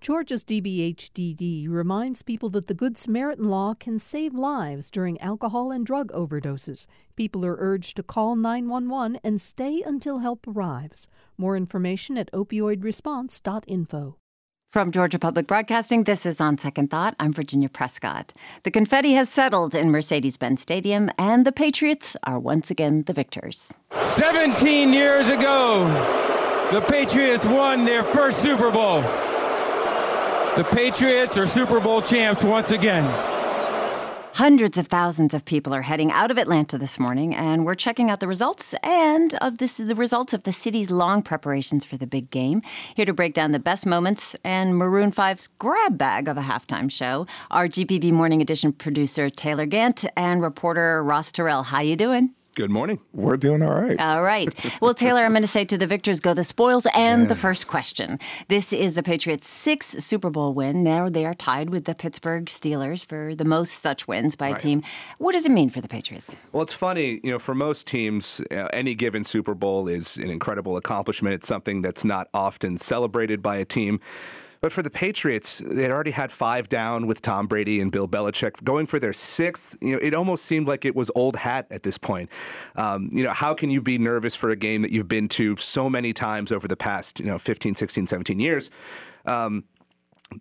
Georgia's DBHDD reminds people that the Good Samaritan law can save lives during alcohol and drug overdoses. People are urged to call 911 and stay until help arrives. More information at opioidresponse.info. From Georgia Public Broadcasting, this is On Second Thought. I'm Virginia Prescott. The confetti has settled in Mercedes Benz Stadium, and the Patriots are once again the victors. 17 years ago, the Patriots won their first Super Bowl. The Patriots are Super Bowl champs once again. Hundreds of thousands of people are heading out of Atlanta this morning, and we're checking out the results and of this the results of the city's long preparations for the big game. Here to break down the best moments and Maroon 5's grab bag of a halftime show, our GPB Morning Edition producer Taylor Gant and reporter Ross Terrell. How you doing? Good morning. We're doing all right. All right. Well, Taylor, I'm going to say to the victors go the spoils and yeah. the first question. This is the Patriots' sixth Super Bowl win. Now they are tied with the Pittsburgh Steelers for the most such wins by a team. What does it mean for the Patriots? Well, it's funny. You know, for most teams, you know, any given Super Bowl is an incredible accomplishment. It's something that's not often celebrated by a team. But for the Patriots, they'd already had five down with Tom Brady and Bill Belichick going for their sixth. You know, it almost seemed like it was old hat at this point. Um, you know, how can you be nervous for a game that you've been to so many times over the past, you know, 15, 16, 17 years? Um,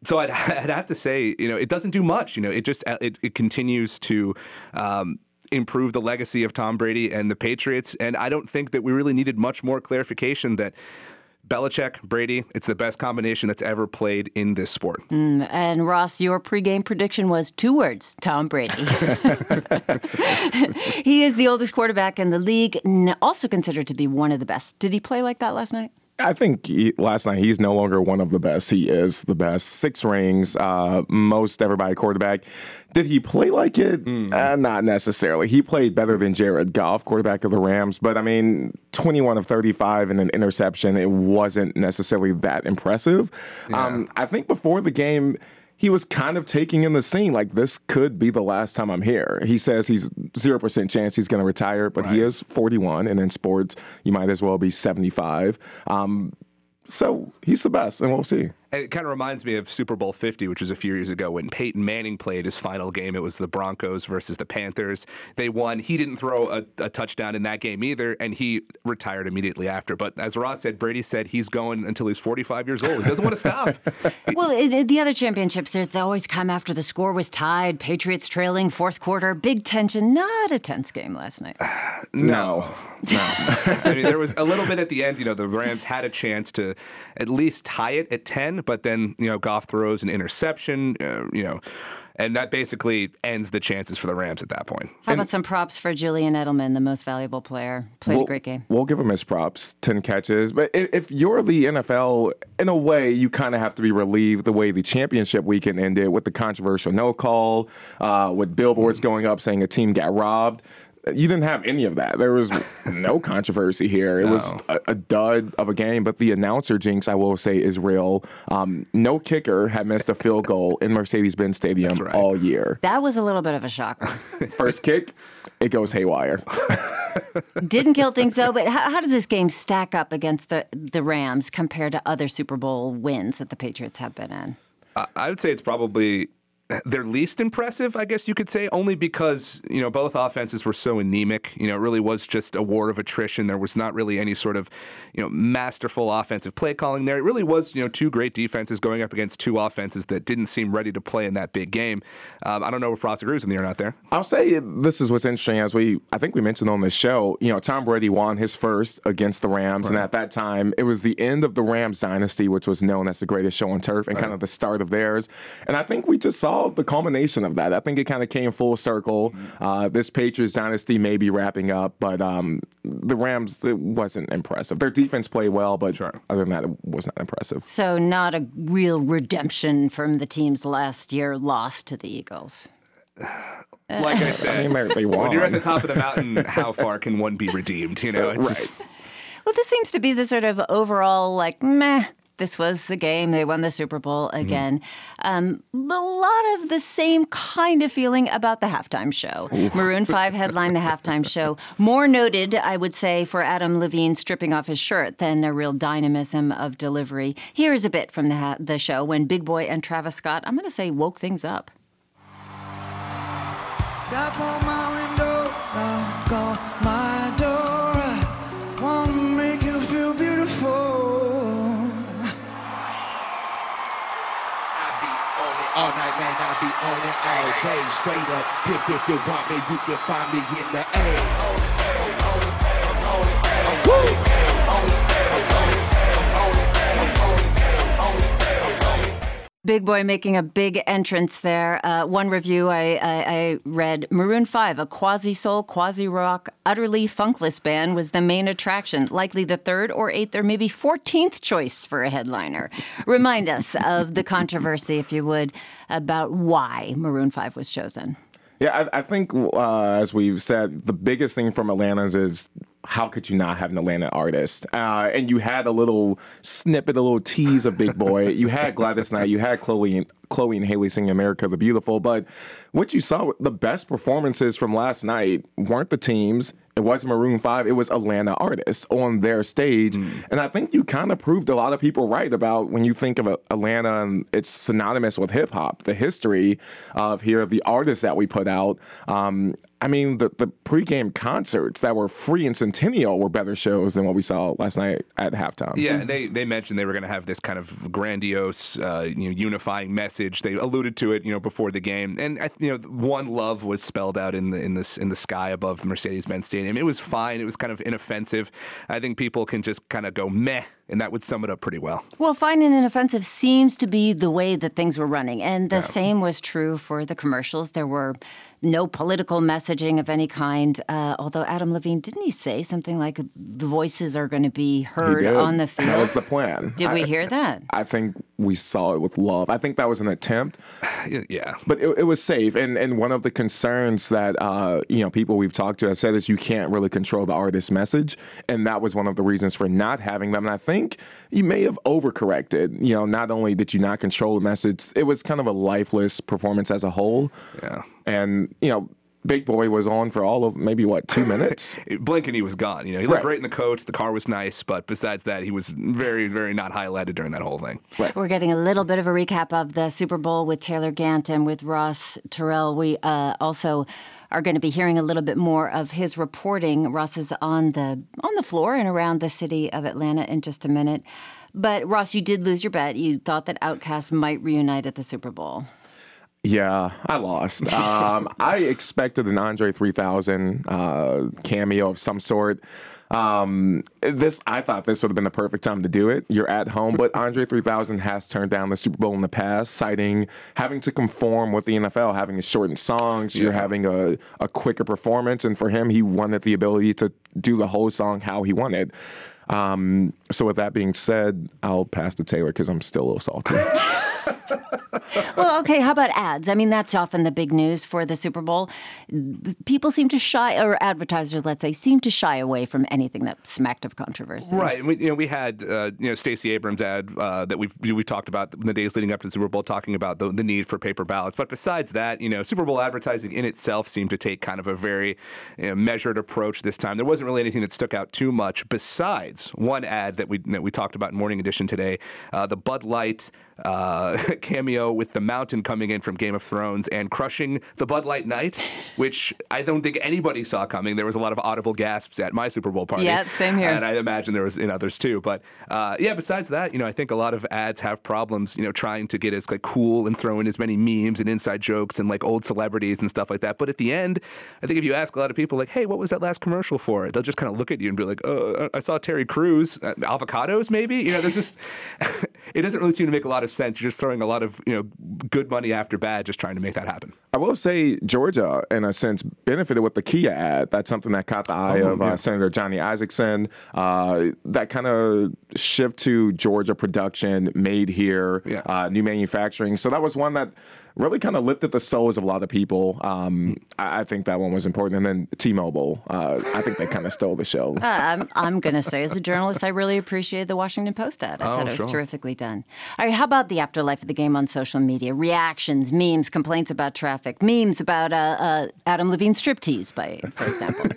so I'd, I'd, have to say, you know, it doesn't do much. You know, it just it, it continues to um, improve the legacy of Tom Brady and the Patriots. And I don't think that we really needed much more clarification that Belichick, Brady, it's the best combination that's ever played in this sport. Mm, and Ross, your pregame prediction was two words Tom Brady. he is the oldest quarterback in the league, also considered to be one of the best. Did he play like that last night? I think he, last night he's no longer one of the best. He is the best. Six rings, uh, most everybody quarterback. Did he play like it? Mm. Uh, not necessarily. He played better than Jared Goff, quarterback of the Rams. But I mean, 21 of 35 and an interception. It wasn't necessarily that impressive. Yeah. Um, I think before the game he was kind of taking in the scene like this could be the last time I'm here. He says he's 0% chance he's going to retire, but right. he is 41 and in sports you might as well be 75. Um, so he's the best and we'll see. And it kind of reminds me of Super Bowl 50, which was a few years ago when Peyton Manning played his final game. It was the Broncos versus the Panthers. They won. He didn't throw a, a, touchdown in that game either, and he retired immediately after. But as Ross said, Brady said he's going until he's 45 years old. He doesn't want to stop. well, in the other championships, there's they always come after the score was tied, Patriots trailing, fourth quarter, big tension. Not a tense game last night. no. No. I mean, there was a little bit at the end. You know, the Rams had a chance to at least tie it at 10 but then you know Goff throws an interception. Uh, you know. And that basically ends the chances for the Rams at that point. How and, about some props for Julian Edelman, the most valuable player? Played we'll, a great game. We'll give him his props, 10 catches. But if you're the NFL, in a way, you kind of have to be relieved the way the championship weekend ended with the controversial no call, uh, with billboards going up saying a team got robbed you didn't have any of that. There was no controversy here. It no. was a, a, dud of a game, but the announcer jinx, I will say, is real. Um, no kicker had missed a field goal in Mercedes Benz Stadium right. all year. That was a little bit of a shocker. First kick, it goes haywire. Didn't kill things though, but how, how, does this game stack up against the, the Rams compared to other Super Bowl wins that the Patriots have been in? I would say it's probably their least impressive, I guess you could say, only because, you know, both offenses were so anemic. You know, it really was just a war of attrition. There was not really any sort of, you know, masterful offensive play calling there. It really was, you know, two great defenses going up against two offenses that didn't seem ready to play in that big game. Um, I don't know if Ross agrees with me or not there. I'll say this is what's interesting as we, I think we mentioned on the show, you know, Tom Brady won his first against the Rams. Right. And at that time, it was the end of the Rams dynasty, which was known as the greatest show on turf and right. kind of the start of theirs. And I think we just saw the culmination of that. I think it kind of came full circle. Uh, this Patriots dynasty may be wrapping up, but um, the Rams it wasn't impressive. Their defense played well, but sure. other than that, it was not impressive. So not a real redemption from the team's last year loss to the Eagles. like I said, I mean, when you're at the top of the mountain, how far can one be redeemed? You know, it's right. Just... Well, this seems to be the sort of overall like meh this was the game. They won the Super Bowl again. Um, a lot of the same kind of feeling about the halftime show. Maroon 5 headlined the halftime show. More noted, I would say, for Adam Levine stripping off his shirt than a real dynamism of delivery. Here is a bit from the, ha- the show when Big Boi and Travis Scott, I'm going to say, woke things up. Tap on my window, all night, man. I be on it all day. Straight up, if, if you want me, you can find me in the A. Big Boi making a big entrance there. Uh, one review I, I, I read Maroon 5, a quasi soul, quasi rock, utterly funkless band, was the main attraction, likely the third or eighth or maybe 14th choice for a headliner. Remind us of the controversy, if you would, about why Maroon 5 was chosen. Yeah, I, I think uh, as we've said, the biggest thing from Atlanta's is how could you not have an Atlanta artist? Uh, and you had a little snippet, a little tease of Big Boi. you had Gladys Knight, you had Chloe and Chloe and Halle singing "America the Beautiful." But what you saw, the best performances from last night weren't the teams. It wasn't Maroon Five. It was Atlanta artists on their stage, and I think you kind of proved a lot of people right about when you think of Atlanta and it's synonymous with hip hop. The history of here of the artists that we put out. Um, I mean, the, the pregame concerts that were free in Centennial were better shows than what we saw last night at halftime. Yeah, and they, they mentioned they were going to have this kind of grandiose, uh, you know, unifying message. They alluded to it, you know, before the game, and I, you know, one love was spelled out in the in this in the sky above Mercedes-Benz Stadium. It was fine. It was kind of inoffensive. I think people can just kind of go meh and that would sum it up pretty well. Well, finding an offensive seems to be the way that things were running. And the yeah. same was true for the commercials. There were no political messaging of any kind. Uh, although Adam Levine, didn't he say something like the voices are going to be heard on the field? That was the plan. Did I, we hear that? I think we saw it with love. I think that was an attempt. yeah. But it, it was safe. And, and one of the concerns that, uh, you know, people we've talked to have said is you can't really control the artist's message. And that was one of the reasons for not having them. And I think think you may have overcorrected. You know, not only did you not control the message, it was kind of a lifeless performance as a whole. Yeah. And, you know, Big Boi was on for all of maybe what two minutes. Blink and he was gone. You know, he looked right. great in the coat. The car was nice, but besides that, he was very, very not highlighted during that whole thing. Right. We're getting a little bit of a recap of the Super Bowl with Taylor Gant and with Ross Terrell. We uh, also are going to be hearing a little bit more of his reporting. Ross is on the on the floor and around the city of Atlanta in just a minute. But Ross, you did lose your bet. You thought that OutKast might reunite at the Super Bowl. Yeah, I lost. Um, I expected an Andre 3000 uh, cameo of some sort. Um, this I thought this would have been the perfect time to do it. You're at home, but Andre 3000 has turned down the Super Bowl in the past, citing having to conform with the NFL, having to shorten songs. Yeah. You're having a, a quicker performance, and for him, he wanted the ability to do the whole song how he wanted. Um, so with that being said, I'll pass to Taylor because I'm still a little salty. well, okay, how about ads? I mean, that's often the big news for the Super Bowl. People seem to shy, or advertisers, let's say, seem to shy away from anything that smacked of controversy. Right. We, you know, we had uh, you know Stacey Abrams ad uh, that we've we talked about in the days leading up to the Super Bowl, talking about the, the need for paper ballots. But besides that, you know, Super Bowl advertising in itself seemed to take kind of a very you know, measured approach this time. There wasn't really anything that stuck out too much besides one ad that we that we talked about in Morning Edition today, uh, the Bud Light uh, cameo with the Mountain coming in from Game of Thrones and crushing the Bud Light Knight, which I don't think anybody saw coming. There was a lot of audible gasps at my Super Bowl party. Yeah, same here. And I imagine there was in others too. But uh, yeah, besides that, you know, I think a lot of ads have problems, you know, trying to get as like cool and throw in as many memes and inside jokes and like old celebrities and stuff like that. But at the end, I think if you ask a lot of people like, "Hey, what was that last commercial for?" They'll just kind of look at you and be like, "Oh, I saw Terry Crews, uh, avocados, maybe." You know, there's just it doesn't really seem to make a lot of sense. You're just throwing a lot of you know good money after bad, just trying to make that happen. I will say Georgia, in a sense, benefited with the Kia ad. That's something that caught the eye Oh, of yeah. uh, Senator Johnny Isakson. Uh, that kind of shift to Georgia production, made here, Yeah. uh, new manufacturing. So that was one that really kind of lifted the souls of a lot of people. Um, I, I think that one was important. And then T-Mobile, uh, I think they kind of stole the show. Uh, I'm, I'm going to say, as a journalist, I really appreciated the Washington Post ad. I Oh, thought it was sure. terrifically done. All right, how about the afterlife of the game on social media? Reactions, memes, complaints about traffic, memes about uh, uh, Adam Levine's striptease, by for example.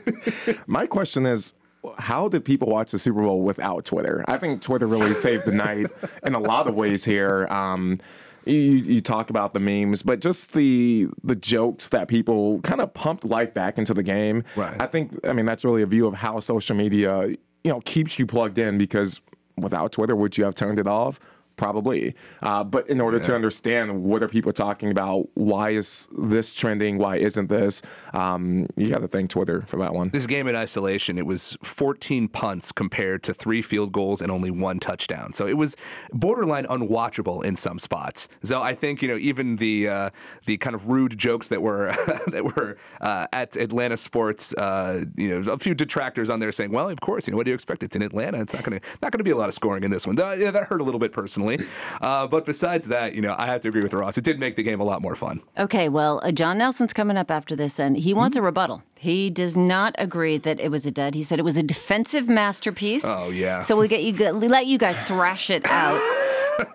My question is, how did people watch the Super Bowl without Twitter? I think Twitter really saved the night in a lot of ways here. Um, you, you talk about the memes, but just the the jokes that people kind of pumped life back into the game. Right. I think, I mean, that's really a view of how social media, you know, keeps you plugged in because without Twitter, would you have turned it off? Probably. Uh, but in order to understand what are people talking about, why is this trending? Why isn't this? Um, you got to thank Twitter for that one. This game in isolation, it was 14 punts compared to three field goals and only one touchdown. So it was borderline unwatchable in some spots. So I think you know even the uh, the kind of rude jokes that were that were uh, at Atlanta sports, uh, you know, a few detractors on there saying, "Well, of course, you know, what do you expect? It's in Atlanta. It's not going to not going to be a lot of scoring in this one." That, yeah, that hurt a little bit personally. Uh, but besides that, you know, I have to agree with Ross. It did make the game a lot more fun. Okay, well, uh, John Nelson's coming up after this, and he wants Hmm? a rebuttal. He does not agree that it was a dud. He said it was a defensive masterpiece. Oh, yeah. So we'll get you go- let you guys thrash it out.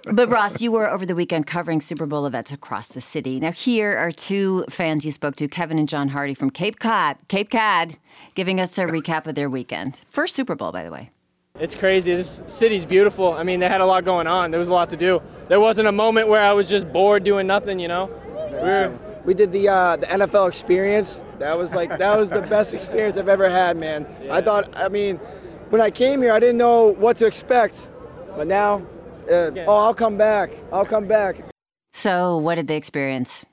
but Ross, you were over the weekend covering Super Bowl events across the city. Now here are two fans you spoke to, Kevin and John Hardy from Cape Cod, Cape Cod, giving us a recap of their weekend. First Super Bowl, by the way. It's crazy. This city's beautiful. I mean, they had a lot going on. There was a lot to do. There wasn't a moment where I was just bored doing nothing, you know? We were, We did the uh, the NFL experience. That was like that was the best experience I've ever had, man. I thought, I mean, when I came here, I didn't know what to expect, but now, uh, oh, I'll come back. I'll come back. So, what did they experience?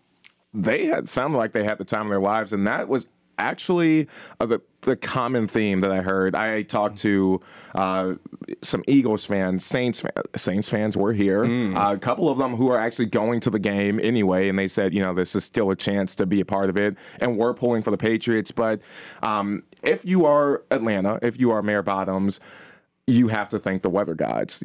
they had sounded like they had the time of their lives, and that was actually uh, the the common theme that I heard. I talked to uh, some Eagles fans, Saints fan, Saints fans were here. Uh, a couple of them who are actually going to the game anyway, and they said, you know, this is still a chance to be a part of it, and we're pulling for the Patriots. But um, if you are Atlanta, if you are Mayor Bottoms, you have to thank the weather gods.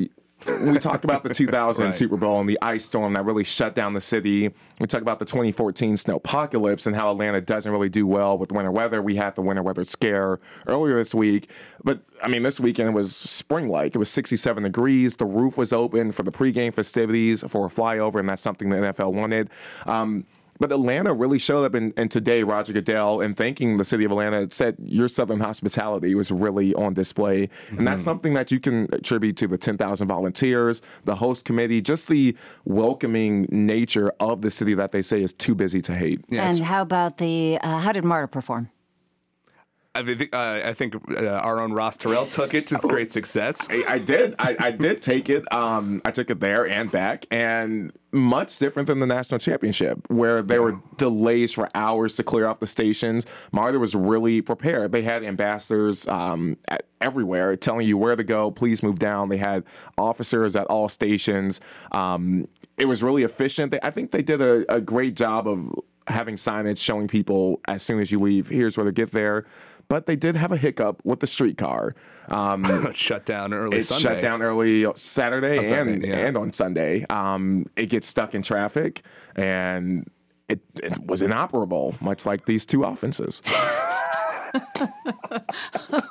We talked about the 2000 Right. Super Bowl and the ice storm that really shut down the city. We talked about the 2014 snowpocalypse and how Atlanta doesn't really do well with winter weather. We had the winter weather scare earlier this week, but I mean, this weekend was spring-like. It was 67 degrees. The roof was open for the pregame festivities for a flyover, and that's something the NFL wanted. Um, but Atlanta really showed up, and, and today Roger Goodell, in thanking the city of Atlanta, said your Southern hospitality was really on display, and that's something that you can attribute to the 10,000 volunteers, the host committee, just the welcoming nature of the city that they say is too busy to hate. Yes. And how about the, uh, how did Marta perform? I think, uh, I think uh, our own Ross Terrell took it to great success. I, I did. I, I did take it. Um, I took it there and back, and much different than the national championship, where there were delays for hours to clear off the stations. Marta was really prepared. They had ambassadors um, everywhere telling you where to go. Please move down. They had officers at all stations. Um, it was really efficient. They, I think they did a, a great job of having signage showing people as soon as you leave, here's where to get there. But they did have a hiccup with the streetcar. Um, shut down early it Sunday. shut down early Saturday, and yeah. and on Sunday. Um, it gets stuck in traffic, and it, it was inoperable, much like these two offenses.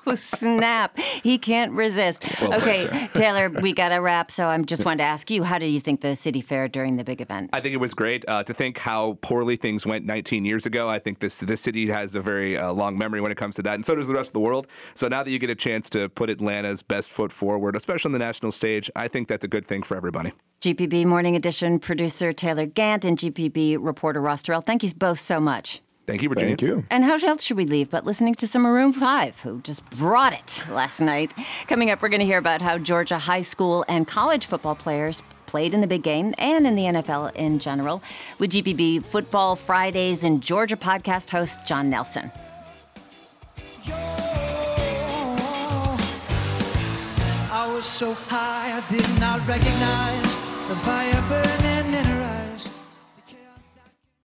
Oh, snap. He can't resist. okay, Taylor, we got to wrap. So I'm just wanted to ask you, how did you think the city fared during the big event? I think it was great uh, to think how poorly things went 19 years ago. I think this this city has a very uh, long memory when it comes to that, and so does the rest of the world. So now that you get a chance to put Atlanta's best foot forward, especially on the national stage, I think that's a good thing for everybody. GPB Morning Edition producer Taylor Gant and GPB reporter Ross Terrell, thank you both so much. Thank you, Virginia. Thank you. And how else should we leave but listening to some Maroon 5, who just brought it last night? Coming up, we're going to hear about how Georgia high school and college football players played in the big game and in the NFL in general with GPB Football Fridays and Georgia podcast host John Nelson. I was so high, I did not recognize the fire burning